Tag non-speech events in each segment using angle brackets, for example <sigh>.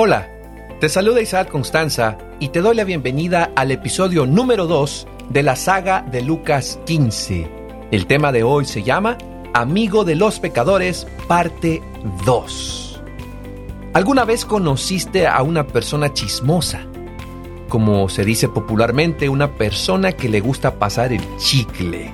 Hola, te saluda Isaac Constanza y te doy la bienvenida al episodio número 2 de la saga de Lucas 15. El tema de hoy se llama Amigo de los Pecadores, parte 2. ¿Alguna vez conociste a una persona chismosa? Como se dice popularmente, una persona que le gusta pasar el chicle.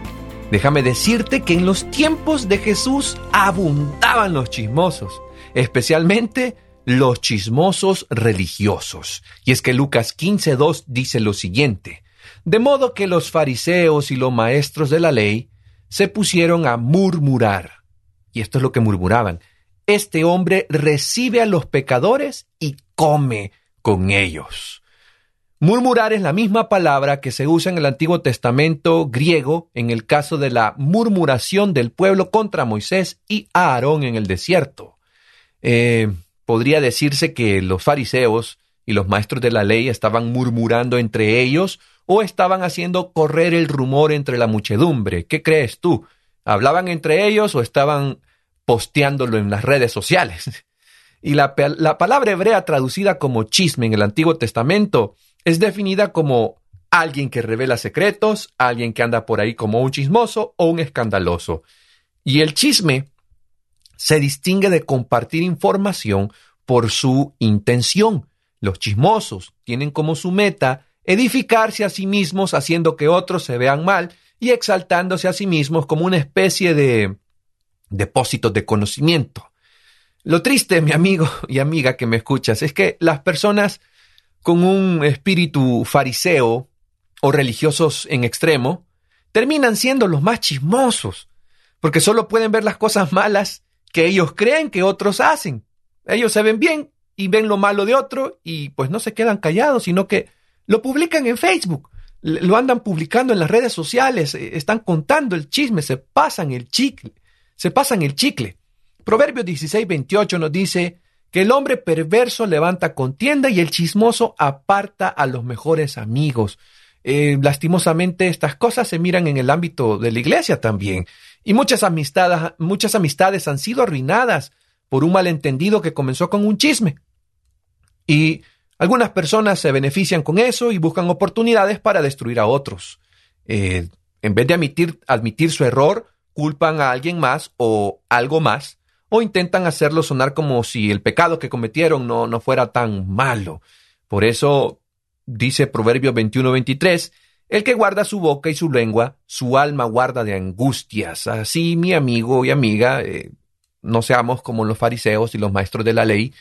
Déjame decirte que en los tiempos de Jesús abundaban los chismosos, especialmente los chismosos religiosos. Y es que Lucas 15.2 dice lo siguiente, de modo que los fariseos y los maestros de la ley se pusieron a murmurar. Y esto es lo que murmuraban. Este hombre recibe a los pecadores y come con ellos. Murmurar es la misma palabra que se usa en el Antiguo Testamento griego en el caso de la murmuración del pueblo contra Moisés y Aarón en el desierto. Eh, podría decirse que los fariseos y los maestros de la ley estaban murmurando entre ellos o estaban haciendo correr el rumor entre la muchedumbre. ¿Qué crees tú? ¿Hablaban entre ellos o estaban posteándolo en las redes sociales? <laughs> Y la, la palabra hebrea traducida como chisme en el Antiguo Testamento es definida como alguien que revela secretos, alguien que anda por ahí como un chismoso o un escandaloso. Y el chisme se distingue de compartir información por su intención. Los chismosos tienen como su meta edificarse a sí mismos haciendo que otros se vean mal y exaltándose a sí mismos como una especie de depósito de conocimiento. Lo triste, mi amigo <laughs> y amiga que me escuchas, es que las personas con un espíritu fariseo o religiosos en extremo terminan siendo los más chismosos, porque solo pueden ver las cosas malas que ellos creen que otros hacen. Ellos se ven bien y ven lo malo de otro y pues no se quedan callados, sino que lo publican en Facebook, lo andan publicando en las redes sociales, eh, están contando el chisme, se pasan el chicle, se pasan el chicle. Proverbio 16, 28 nos dice que el hombre perverso levanta contienda y el chismoso aparta a los mejores amigos. Eh, lastimosamente estas cosas se miran en el ámbito de la iglesia también. Y muchas amistades, muchas amistades han sido arruinadas por un malentendido que comenzó con un chisme. Y algunas personas se benefician con eso y buscan oportunidades para destruir a otros. Eh, en vez de admitir, admitir su error, culpan a alguien más o algo más, o intentan hacerlo sonar como si el pecado que cometieron no, no fuera tan malo. Por eso dice Proverbio 21-23, el que guarda su boca y su lengua, su alma guarda de angustias. Así, mi amigo y amiga, eh, no seamos como los fariseos y los maestros de la ley,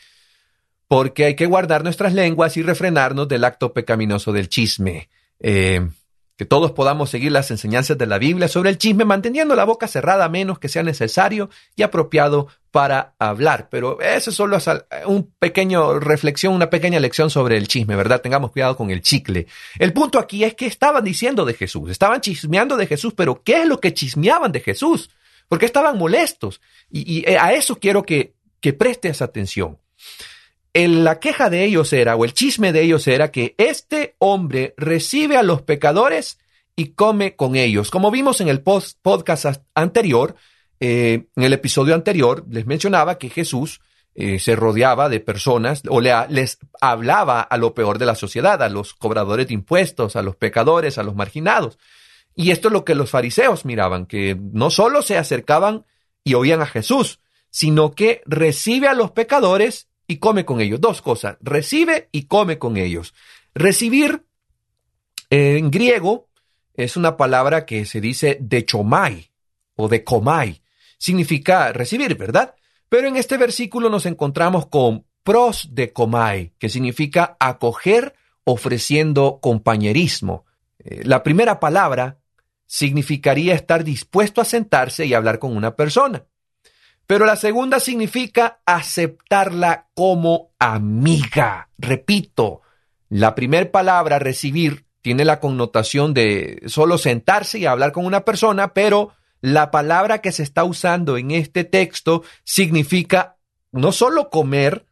porque hay que guardar nuestras lenguas y refrenarnos del acto pecaminoso del chisme. Eh, que todos podamos seguir las enseñanzas de la Biblia sobre el chisme, manteniendo la boca cerrada a menos que sea necesario y apropiado para hablar. Pero eso solo es un pequeño reflexión, una pequeña lección sobre el chisme, ¿verdad? Tengamos cuidado con el chicle. El punto aquí es que estaban diciendo de Jesús, estaban chismeando de Jesús, pero ¿qué es lo que chismeaban de Jesús? Porque estaban molestos. Y, eh, a eso quiero que, que prestes atención. La queja de ellos era, o el chisme de ellos era, que este hombre recibe a los pecadores y come con ellos. Como vimos en el podcast anterior, eh, en el episodio anterior les mencionaba que Jesús eh, se rodeaba de personas o les hablaba a lo peor de la sociedad, a los cobradores de impuestos, a los pecadores, a los marginados. Y esto es lo que los fariseos miraban, que no solo se acercaban y oían a Jesús, sino que recibe a los pecadores y come con ellos. Dos cosas, recibe y come con ellos. Recibir en griego es una palabra que se dice de chomai o de comai, significa recibir, ¿verdad? Pero en este versículo nos encontramos con pros de comai, que significa acoger ofreciendo compañerismo. Eh, la primera palabra significaría estar dispuesto a sentarse y hablar con una persona. Pero la segunda significa aceptarla como amiga. Repito, la primera palabra, recibir, tiene la connotación de solo sentarse y hablar con una persona, pero la palabra que se está usando en este texto significa no solo comer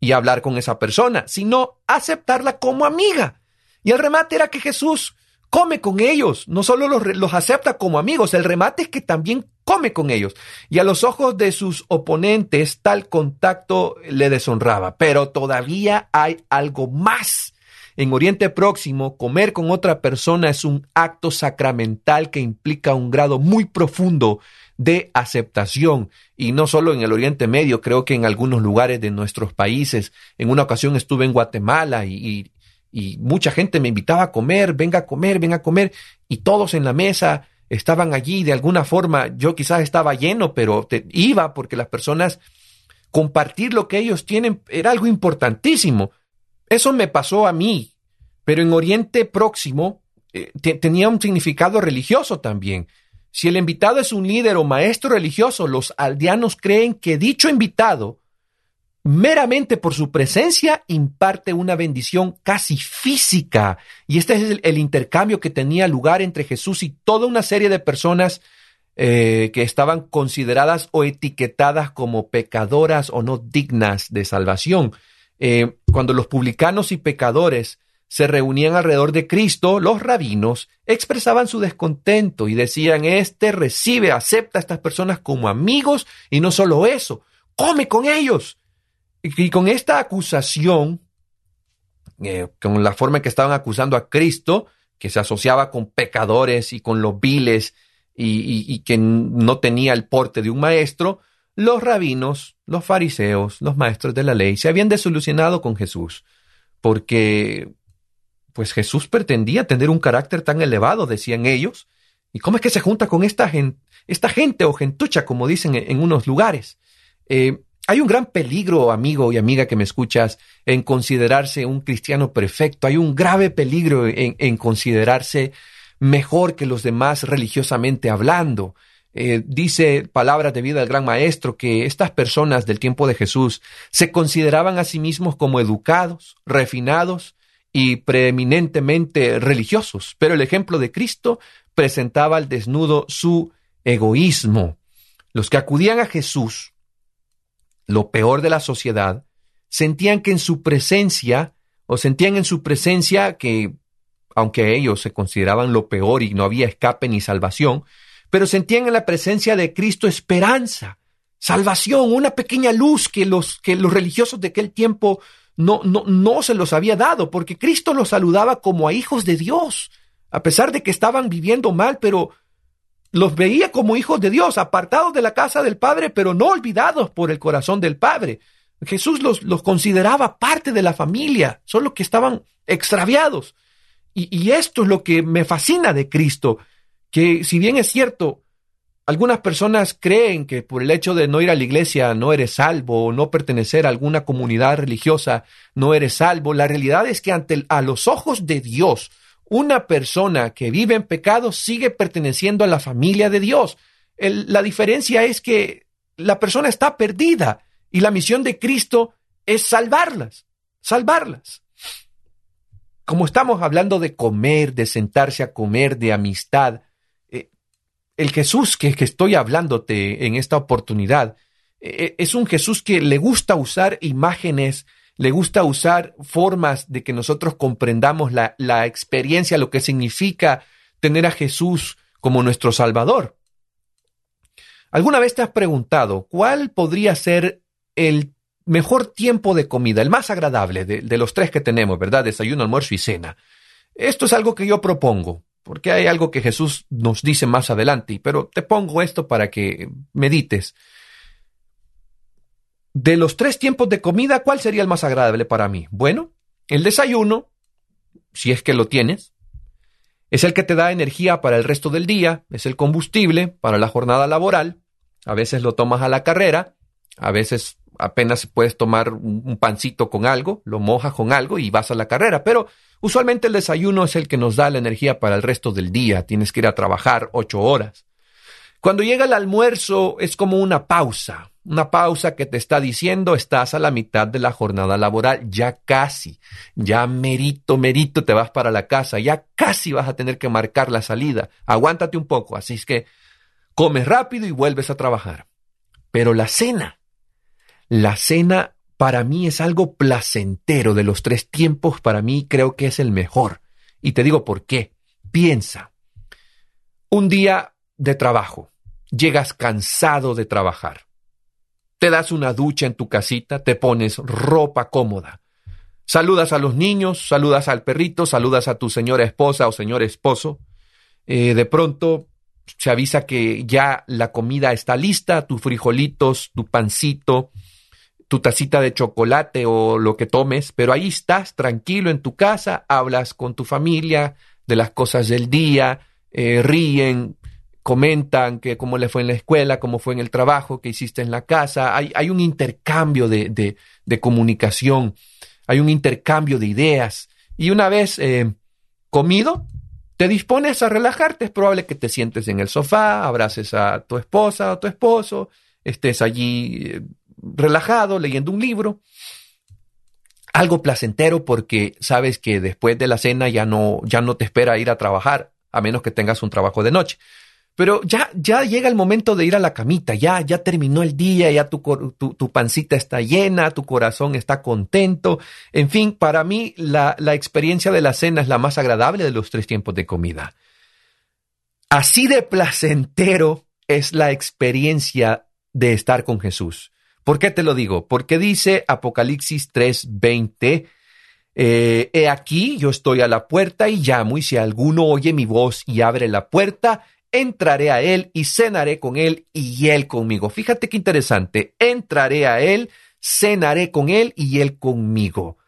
y hablar con esa persona, sino aceptarla como amiga. Y el remate era que Jesús come con ellos, no solo los, acepta como amigos, el remate es que también come con ellos. Y a los ojos de sus oponentes tal contacto le deshonraba. Pero todavía hay algo más. En Oriente Próximo, comer con otra persona es un acto sacramental que implica un grado muy profundo de aceptación. Y no solo en el Oriente Medio, creo que en algunos lugares de nuestros países. En una ocasión estuve en Guatemala y, mucha gente me invitaba a comer, venga a comer, venga a comer, y todos en la mesa estaban allí de alguna forma. Yo quizás estaba lleno, pero iba porque las personas compartir lo que ellos tienen era algo importantísimo. Eso me pasó a mí, pero en Oriente Próximo eh, tenía un significado religioso también. Si el invitado es un líder o maestro religioso, los aldeanos creen que dicho invitado, meramente por su presencia, imparte una bendición casi física. Y este es el, intercambio que tenía lugar entre Jesús y toda una serie de personas eh, que estaban consideradas o etiquetadas como pecadoras o no dignas de salvación. Eh, cuando los publicanos y pecadores se reunían alrededor de Cristo, los rabinos expresaban su descontento y decían, este recibe, acepta a estas personas como amigos y no solo eso, come con ellos. Y, con esta acusación, eh, con la forma en que estaban acusando a Cristo, que se asociaba con pecadores y con los viles y, y que no tenía el porte de un maestro, los rabinos, los fariseos, los maestros de la ley se habían desilusionado con Jesús, porque pues Jesús pretendía tener un carácter tan elevado, decían ellos. ¿Y cómo es que se junta con esta gente, esta gente o gentucha, como dicen en, unos lugares? Eh, hay un gran peligro, amigo y amiga que me escuchas, en considerarse un cristiano perfecto. Hay un grave peligro en, considerarse mejor que los demás religiosamente hablando. Eh, dice palabras de vida del gran maestro que estas personas del tiempo de Jesús se consideraban a sí mismos como educados, refinados y preeminentemente religiosos, pero el ejemplo de Cristo presentaba al desnudo su egoísmo. Los que acudían a Jesús, lo peor de la sociedad, sentían que en su presencia, o sentían en su presencia que, aunque ellos se consideraban lo peor y no había escape ni salvación, pero sentían en la presencia de Cristo esperanza, salvación, una pequeña luz que los, que los religiosos de aquel tiempo no, no, no se los había dado, porque Cristo los saludaba como a hijos de Dios, a pesar de que estaban viviendo mal, pero los veía como hijos de Dios, apartados de la casa del Padre, pero no olvidados por el corazón del Padre. Jesús los, los consideraba parte de la familia, solo que estaban extraviados. Y, y esto es lo que me fascina de Cristo, que si bien es cierto, algunas personas creen que por el hecho de no ir a la iglesia no eres salvo o no pertenecer a alguna comunidad religiosa no eres salvo. La realidad es que ante a los ojos de Dios, una persona que vive en pecado sigue perteneciendo a la familia de Dios. la diferencia es que la persona está perdida y la misión de Cristo es salvarlas, salvarlas. Como estamos hablando de comer, de sentarse a comer, de amistad, el Jesús que, estoy hablándote en esta oportunidad e, e, es un Jesús que le gusta usar imágenes, le gusta usar formas de que nosotros comprendamos la, la experiencia, lo que significa tener a Jesús como nuestro Salvador. ¿Alguna vez te has preguntado cuál podría ser el mejor tiempo de comida, el más agradable de, los tres que tenemos, ¿verdad? Desayuno, almuerzo y cena. Esto es algo que yo propongo porque hay algo que Jesús nos dice más adelante, pero te pongo esto para que medites. De los tres tiempos de comida, ¿cuál sería el más agradable para mí? Bueno, el desayuno, si es que lo tienes, es el que te da energía para el resto del día, es el combustible para la jornada laboral, a veces lo tomas a la carrera, a veces apenas puedes tomar un pancito con algo, lo mojas con algo y vas a la carrera, pero Usualmente el desayuno es el que nos da la energía para el resto del día. Tienes que ir a trabajar ocho horas. Cuando llega el almuerzo es como una pausa, una pausa que te está diciendo estás a la mitad de la jornada laboral, ya casi, ya merito, merito te vas para la casa, ya casi vas a tener que marcar la salida. Aguántate un poco, así es que comes rápido y vuelves a trabajar. Pero la cena, la cena para mí es algo placentero de los tres tiempos, para mí creo que es el mejor. Y te digo por qué. Piensa, un día de trabajo, llegas cansado de trabajar. Te das una ducha en tu casita, te pones ropa cómoda. Saludas a los niños, saludas al perrito, saludas a tu señora esposa o señor esposo. Eh, de pronto se avisa que ya la comida está lista, tus frijolitos, tu pancito, tu tacita de chocolate o lo que tomes, pero ahí estás tranquilo en tu casa, hablas con tu familia de las cosas del día, eh, ríen, comentan que cómo le fue en la escuela, cómo fue en el trabajo, qué hiciste en la casa. Hay, hay un intercambio de, de, comunicación, hay un intercambio de ideas. Y una vez eh, comido, te dispones a relajarte. Es probable que te sientes en el sofá, abraces a tu esposa o tu esposo, estés allí eh, relajado leyendo un libro. Algo placentero porque sabes que después de la cena ya no, ya no te espera ir a trabajar, a menos que tengas un trabajo de noche. Pero ya, ya llega el momento de ir a la camita, ya, ya terminó el día, ya tu, tu, pancita está llena, tu corazón está contento. En fin, para mí la, la experiencia de la cena es la más agradable de los tres tiempos de comida. Así de placentero es la experiencia de estar con Jesús. ¿Por qué te lo digo? Porque dice Apocalipsis 3:20, eh, he aquí, yo estoy a la puerta y llamo, y si alguno oye mi voz y abre la puerta, entraré a él y cenaré con él y él conmigo. Fíjate qué interesante, entraré a él, cenaré con él y él conmigo.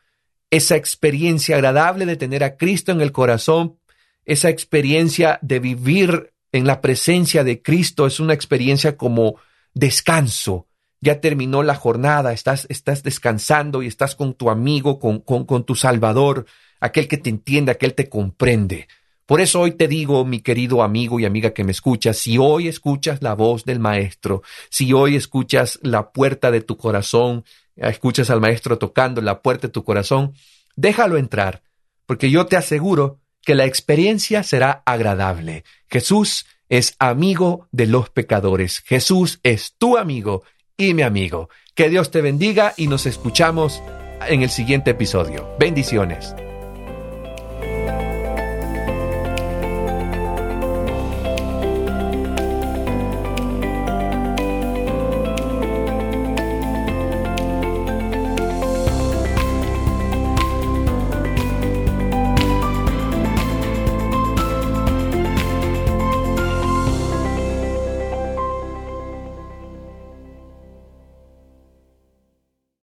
Esa experiencia agradable de tener a Cristo en el corazón, esa experiencia de vivir en la presencia de Cristo es una experiencia como descanso, ya terminó la jornada, estás, estás descansando y estás con tu amigo, con, con, tu Salvador, aquel que te entiende, aquel te comprende. Por eso hoy te digo, mi querido amigo y amiga que me escuchas, si hoy escuchas la voz del Maestro, si hoy escuchas la puerta de tu corazón, escuchas al Maestro tocando la puerta de tu corazón, déjalo entrar, porque yo te aseguro que la experiencia será agradable. Jesús es amigo de los pecadores. Jesús es tu amigo y mi amigo. Que Dios te bendiga y nos escuchamos en el siguiente episodio. Bendiciones.